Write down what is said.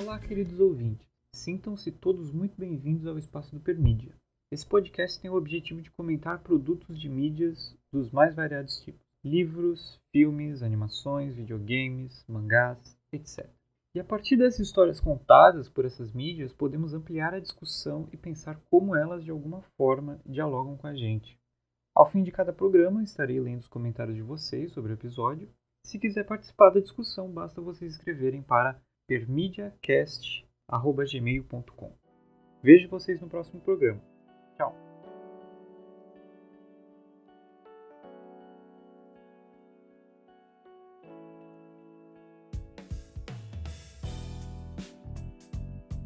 Olá, queridos ouvintes. Sintam-se todos muito bem-vindos ao espaço do Permídia. Esse podcast tem o objetivo de comentar produtos de mídias dos mais variados tipos: livros, filmes, animações, videogames, mangás, etc. E a partir dessas histórias contadas por essas mídias, podemos ampliar a discussão e pensar como elas de alguma forma dialogam com a gente. Ao fim de cada programa, estarei lendo os comentários de vocês sobre o episódio. Se quiser participar da discussão, basta vocês escreverem para permediacast.gmail.com. Vejo vocês no próximo programa. Tchau!